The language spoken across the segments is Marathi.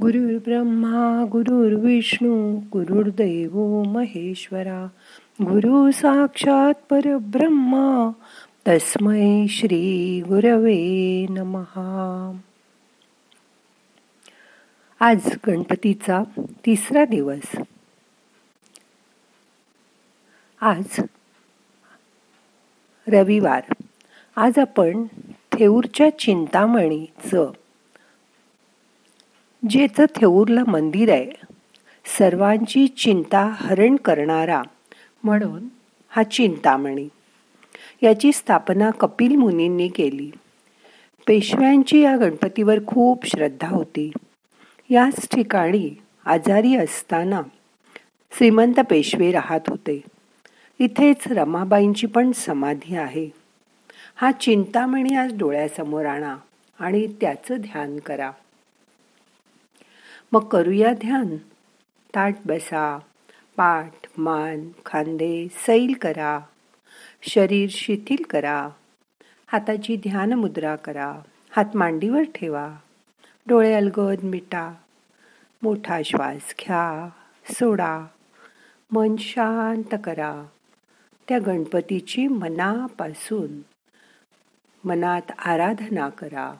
गुरुर्ब्रह्मा गुरुर्विष्णू गुरुर्दैव महेश्वरा गुरु साक्षात परब्रह्मा तस्मै श्री गुरवे नमहा आज गणपतीचा तिसरा दिवस. आज रविवार. आज आपण थेऊरच्या चिंतामणीचं जेचं थेऊरला मंदिर आहे सर्वांची चिंता हरण करणारा म्हणून हा चिंतामणी. याची स्थापना कपिल मुनींनी केली. पेशव्यांची या गणपतीवर खूप श्रद्धा होती. याच ठिकाणी आजारी असताना श्रीमंत पेशवे राहत होते. इथेच रमाबाईंची पण समाधी आहे. हा चिंतामणी आज डोळ्यासमोर आणा आणि त्याचं ध्यान करा. मग करूया ध्यान. ताट बसा पाठ मान खांदे सैल करा. शरीर शिथिल करा. हाताची ध्यान मुद्रा करा. हात मांडीवर ठेवा. डोळे अलगद मिटा. मोठा श्वास घ्या सोडा. मन शांत करा. त्या गणपतीची मनापासून मनात आराधना करा.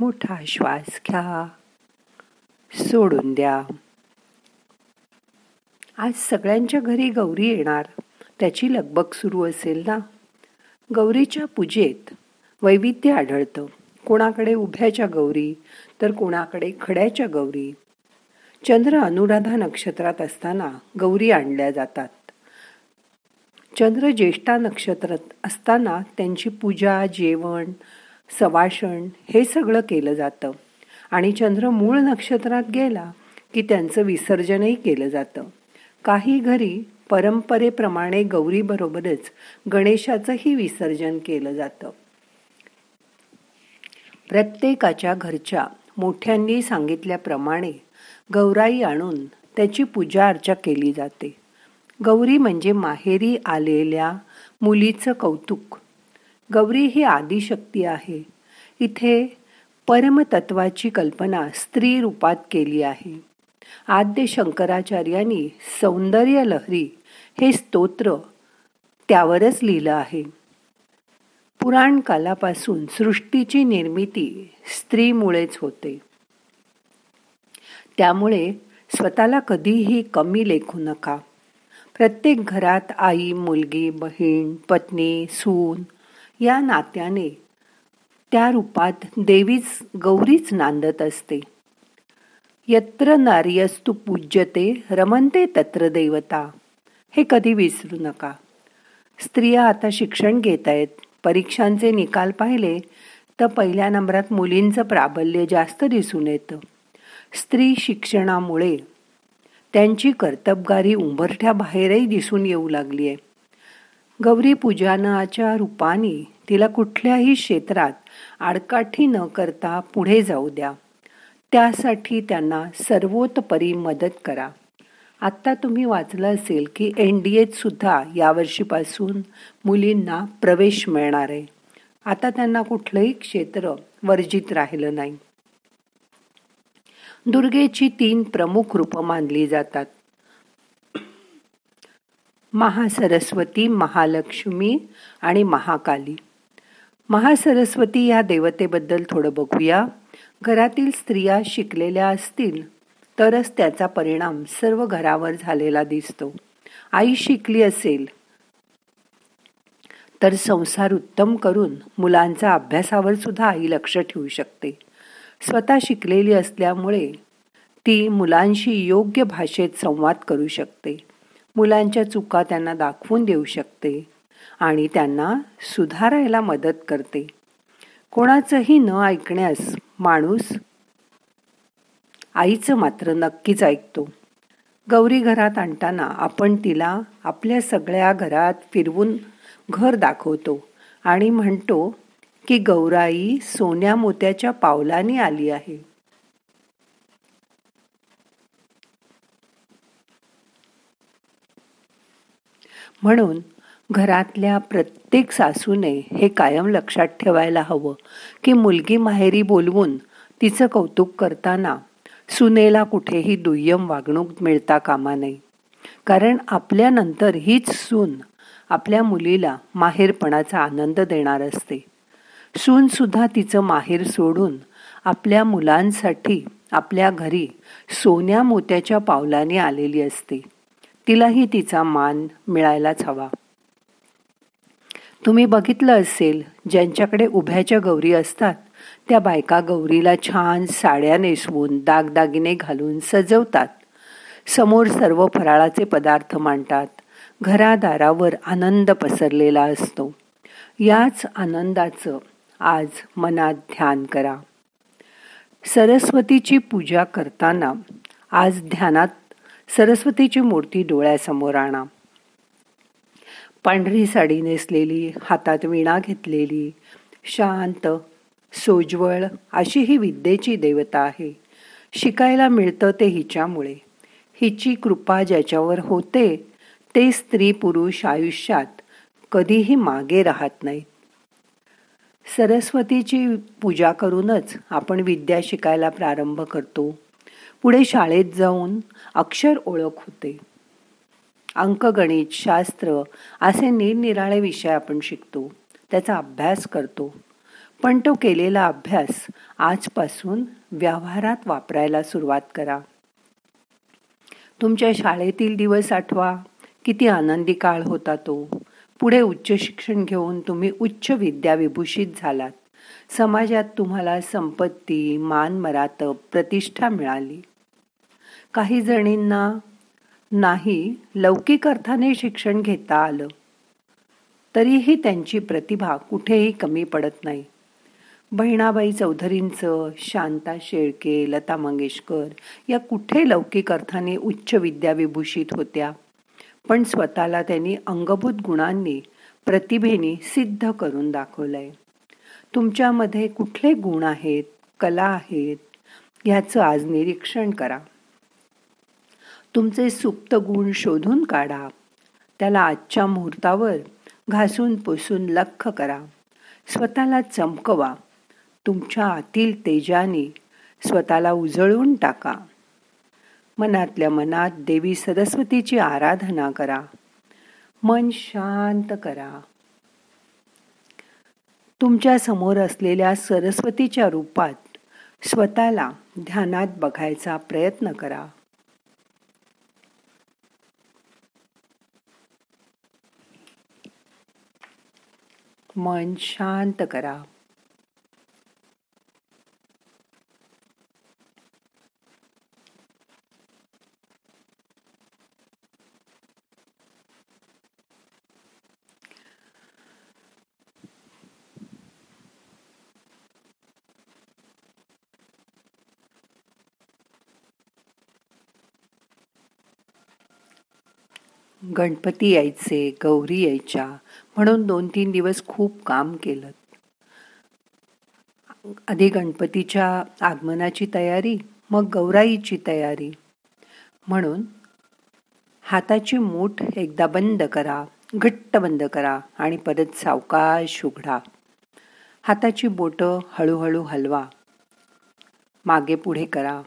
मोठा श्वास घ्या. सोडून द्या. आज सगळ्यांच्या घरी गौरी येणार. त्याची लगबग सुरू असेल ना? गौरीच्या पूजेत वैविध्य आढळतं. कोणाकडे उभ्याच्या गौरी तर कोणाकडे खड्याच्या गौरी. चंद्र अनुराधा नक्षत्रात असताना गौरी आणल्या जातात. चंद्र ज्येष्ठा नक्षत्रात असताना त्यांची पूजा जेवण सवाषण हे सगळं केलं जातं. आणि चंद्र मूळ नक्षत्रात गेला की त्यांचं विसर्जनही केलं जातं. काही घरी परंपरेप्रमाणे गौरीबरोबरच गणेशाचंही विसर्जन केलं जातं. प्रत्येकाच्या घरच्या मोठ्यांनी सांगितल्याप्रमाणे गौराई आणून त्याची पूजा अर्चा केली जाते. गौरी म्हणजे माहेरी आलेल्या मुलीचं कौतुक. गौरी ही आदिशक्ती आहे. इथे परमतत्वाची कल्पना स्त्री रूपात केली आहे. आद्य शंकराचार्यांनी सौंदर्य लहरी हे स्तोत्र त्यावरच लिहिलं आहे. पुराण कालापासून सृष्टीची निर्मिती स्त्रीमुळेच होते. त्यामुळे स्वतःला कधीही कमी लेखू नका. प्रत्येक घरात आई मुलगी बहीण पत्नी सून या नात्याने त्या रूपात देवीच गौरीच नांदत असते. यत्र नार्यस्तु पूज्यते रमनते तत्र देवता. हे कधी विसरू नका. स्त्रिया आता शिक्षण घेत आहेत परीक्षांचे निकाल पाहिले तर पहिल्या नंबरात मुलींचं प्राबल्य जास्त दिसून येतं. स्त्री शिक्षणामुळे त्यांची कर्तबगारी उंबरठ्या बाहेरही दिसून येऊ लागली आहे गौरी पूजनाच्या रूपाने तिला कुठल्याही क्षेत्रात आडकाठी न करता पुढे जाऊ द्या. त्यासाठी त्यांना सर्वोतपरी मदत करा. आत्ता तुम्ही वाचलं असेल की एन डी एत सुद्धा यावर्षीपासून मुलींना प्रवेश मिळणार आहे. आता त्यांना कुठलंही क्षेत्र वर्जित राहिलं नाही. दुर्गेची तीन प्रमुख रूपं मानली जातात. महासरस्वती महालक्ष्मी आणि महाकाली. महासरस्वती या देवतेबद्दल थोडं बघूया. घरातील स्त्रिया शिकलेल्या असतील तरच त्याचा परिणाम सर्व घरावर झालेला दिसतो. आई शिकली असेल तर संसार उत्तम करून मुलांचा अभ्यासावर सुद्धा आई लक्ष ठेवू शकते. स्वतः शिकलेली असल्यामुळे ती मुलांशी योग्य भाषेत संवाद करू शकते. मुलांच्या चुका त्यांना दाखवून देऊ शकते आणि त्यांना सुधारायला मदत करते. कोणाचंही न ऐकण्यास माणूस आईचं मात्र नक्कीच ऐकतो. गौरी घरात आणताना आपण तिला आपल्या सगळ्या घरात फिरवून घर दाखवतो आणि म्हणतो की गौराई सोन्या मोत्याच्या पावलाने आली आहे. म्हणून घरातल्या प्रत्येक सासूने हे कायम लक्षात ठेवायला हवं की मुलगी माहेरी बोलवून तिचं कौतुक करताना सुनेला कुठेही दुय्यम वागणूक मिळता कामा नये. कारण आपल्यानंतर हीच सून आपल्या मुलीला माहेरपणाचा आनंद देणार असते. सूनसुद्धा तिचं माहेर सोडून आपल्या मुलांसाठी आपल्या घरी सोन्या मोत्याच्या पावलाने आलेली असते. तिलाही तिचा मान मिळायलाच हवा. तुम्ही बघितलं असेल ज्यांच्याकडे उभ्याच्या गौरी असतात त्या बायका गौरीला छान साड्या नेसवून दागदागिने घालून सजवतात. समोर सर्व फराळाचे पदार्थ मांडतात. घरादारावर आनंद पसरलेला असतो. याच आनंदाचं आज मनात ध्यान करा. सरस्वतीची पूजा करताना आज ध्यानात सरस्वतीची मूर्ती डोळ्यासमोर आणा. पांढरी साडी नेसलेली हातात विणा घेतलेली शांत सोज्वळ अशी ही विद्येची देवता आहे. शिकायला मिळतं ते हिच्यामुळे. हिची कृपा ज्याच्यावर होते ते स्त्री पुरुष आयुष्यात कधीही मागे राहत नाहीत. सरस्वतीची पूजा करूनच आपण विद्या शिकायला प्रारंभ करतो. पुढे शाळेत जाऊन अक्षर ओळख होते. अंकगणित शास्त्र असे निरनिराळे विषय आपण शिकतो. त्याचा अभ्यास करतो. पण तो केलेला अभ्यास आजपासून व्यवहारात वापरायला सुरुवात करा. तुमच्या शाळेतील दिवस आठवा. किती आनंदी काळ होता तो. पुढे उच्च शिक्षण घेऊन तुम्ही उच्च विद्या विभूषित झालात. समाजात तुम्हाला संपत्ती मान मरातब प्रतिष्ठा मिळाली. काही जणींना नाही लौकिक अर्थाने शिक्षण घेता आलं. तरीही त्यांची प्रतिभा कुठेही कमी पडत नाही. बहिणाबाई चौधरींचं शांता शेळके लता मंगेशकर या कुठे लौकिक अर्थाने उच्च विद्या विभूषित होत्या. पण स्वतःला त्यांनी अंगभूत गुणांनी प्रतिभेने सिद्ध करून दाखवलंय. तुमच्यामध्ये कुठले गुण आहेत कला आहेत ह्याचं आज निरीक्षण करा. तुमचे सुप्त गुण शोधून काढा. त्याला आजच्या मुहूर्तावर घासून पुसून लख करा. स्वतःला चमकवा. तुमच्या आतील तेजाने स्वतःला उजळून टाका. मनातल्या मनात देवी सरस्वतीची आराधना करा. मन शांत करा. तुमच्यासमोर असलेल्या सरस्वतीच्या रूपात स्वतःला ध्यानात बघायचा प्रयत्न करा. मन शांत करा. गणपती यायचे गौरी यायच्या म्हणून दोन तीन दिवस खूप काम केलं. आधी गणपतीच्या आगमनाची तयारी मग गौराईची तयारी. म्हणून हाताची मूठ एकदा बंद करा घट्ट बंद करा आणि परत सावकाश उघडा. हाताची बोटं हळूहळू हलवा. मागे पुढे करा.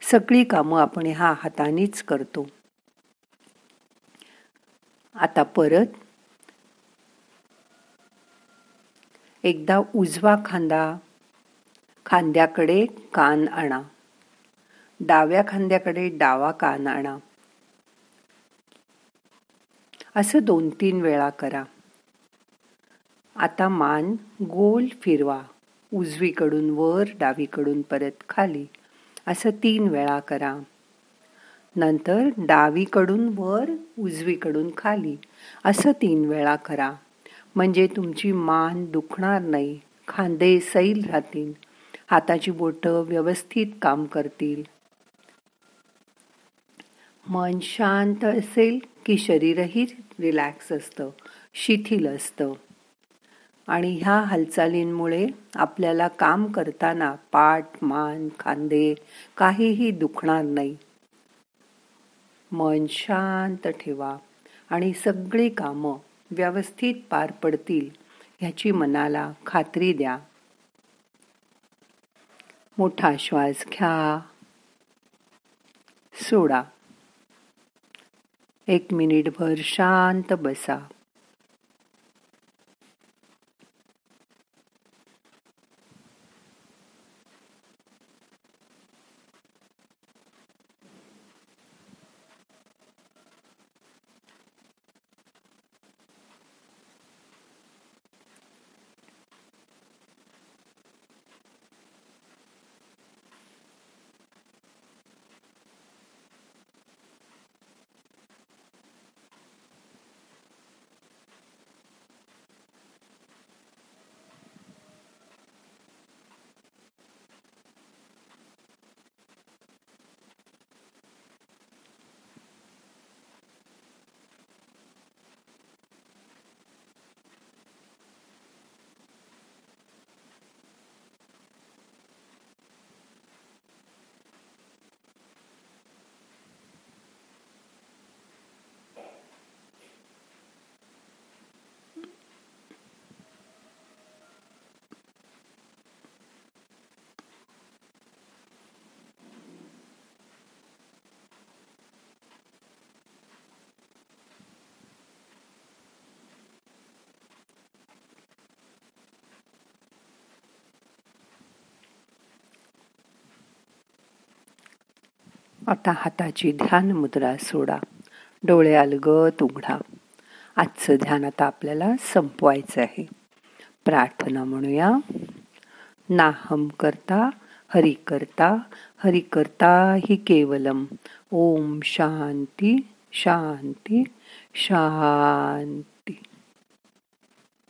सगळी कामं आपण ह्या हातानेच करतो. आता परत. एकदा उजवा खांदा खांद्याकडे कान आणा. डाव्या खांद्याकडे डावा कान आणा. असं दोन तीन वेळा करा. आता मान गोल फिरवा. उजवीकडून वर डावीकडून परत खाली. असं तीन वेळा करा. नंतर डावीकडून वर उजवीकडून खाली. असं तीन वेळा करा. म्हणजे तुमची मान दुखणार नाही. खांदे सैल राहतील. हाताची बोटं व्यवस्थित काम करतील. मन शांत असेल की शरीरही रिलॅक्स असतं. शिथिल असतं. आणि ह्या हालचालींमुळे आपल्याला काम करताना पाठ मान खांदे काहीही दुखणार नाही. मन शांत ठेवा आणि सगळी कामं व्यवस्थित पार पडतील ह्याची मनाला खात्री द्या. मोठा श्वास घ्या. सोडा. एक मिनिटभर शांत बसा. आता हाताची ध्यान मुद्रा सोडा. डोळे अलगत उघडा. आजचं ध्यान आता आपल्याला संपवायचं आहे. प्रार्थना म्हणूया. नाहम करता हरि करता हरि करता हि केवलम. ओम शांती शांती शांती.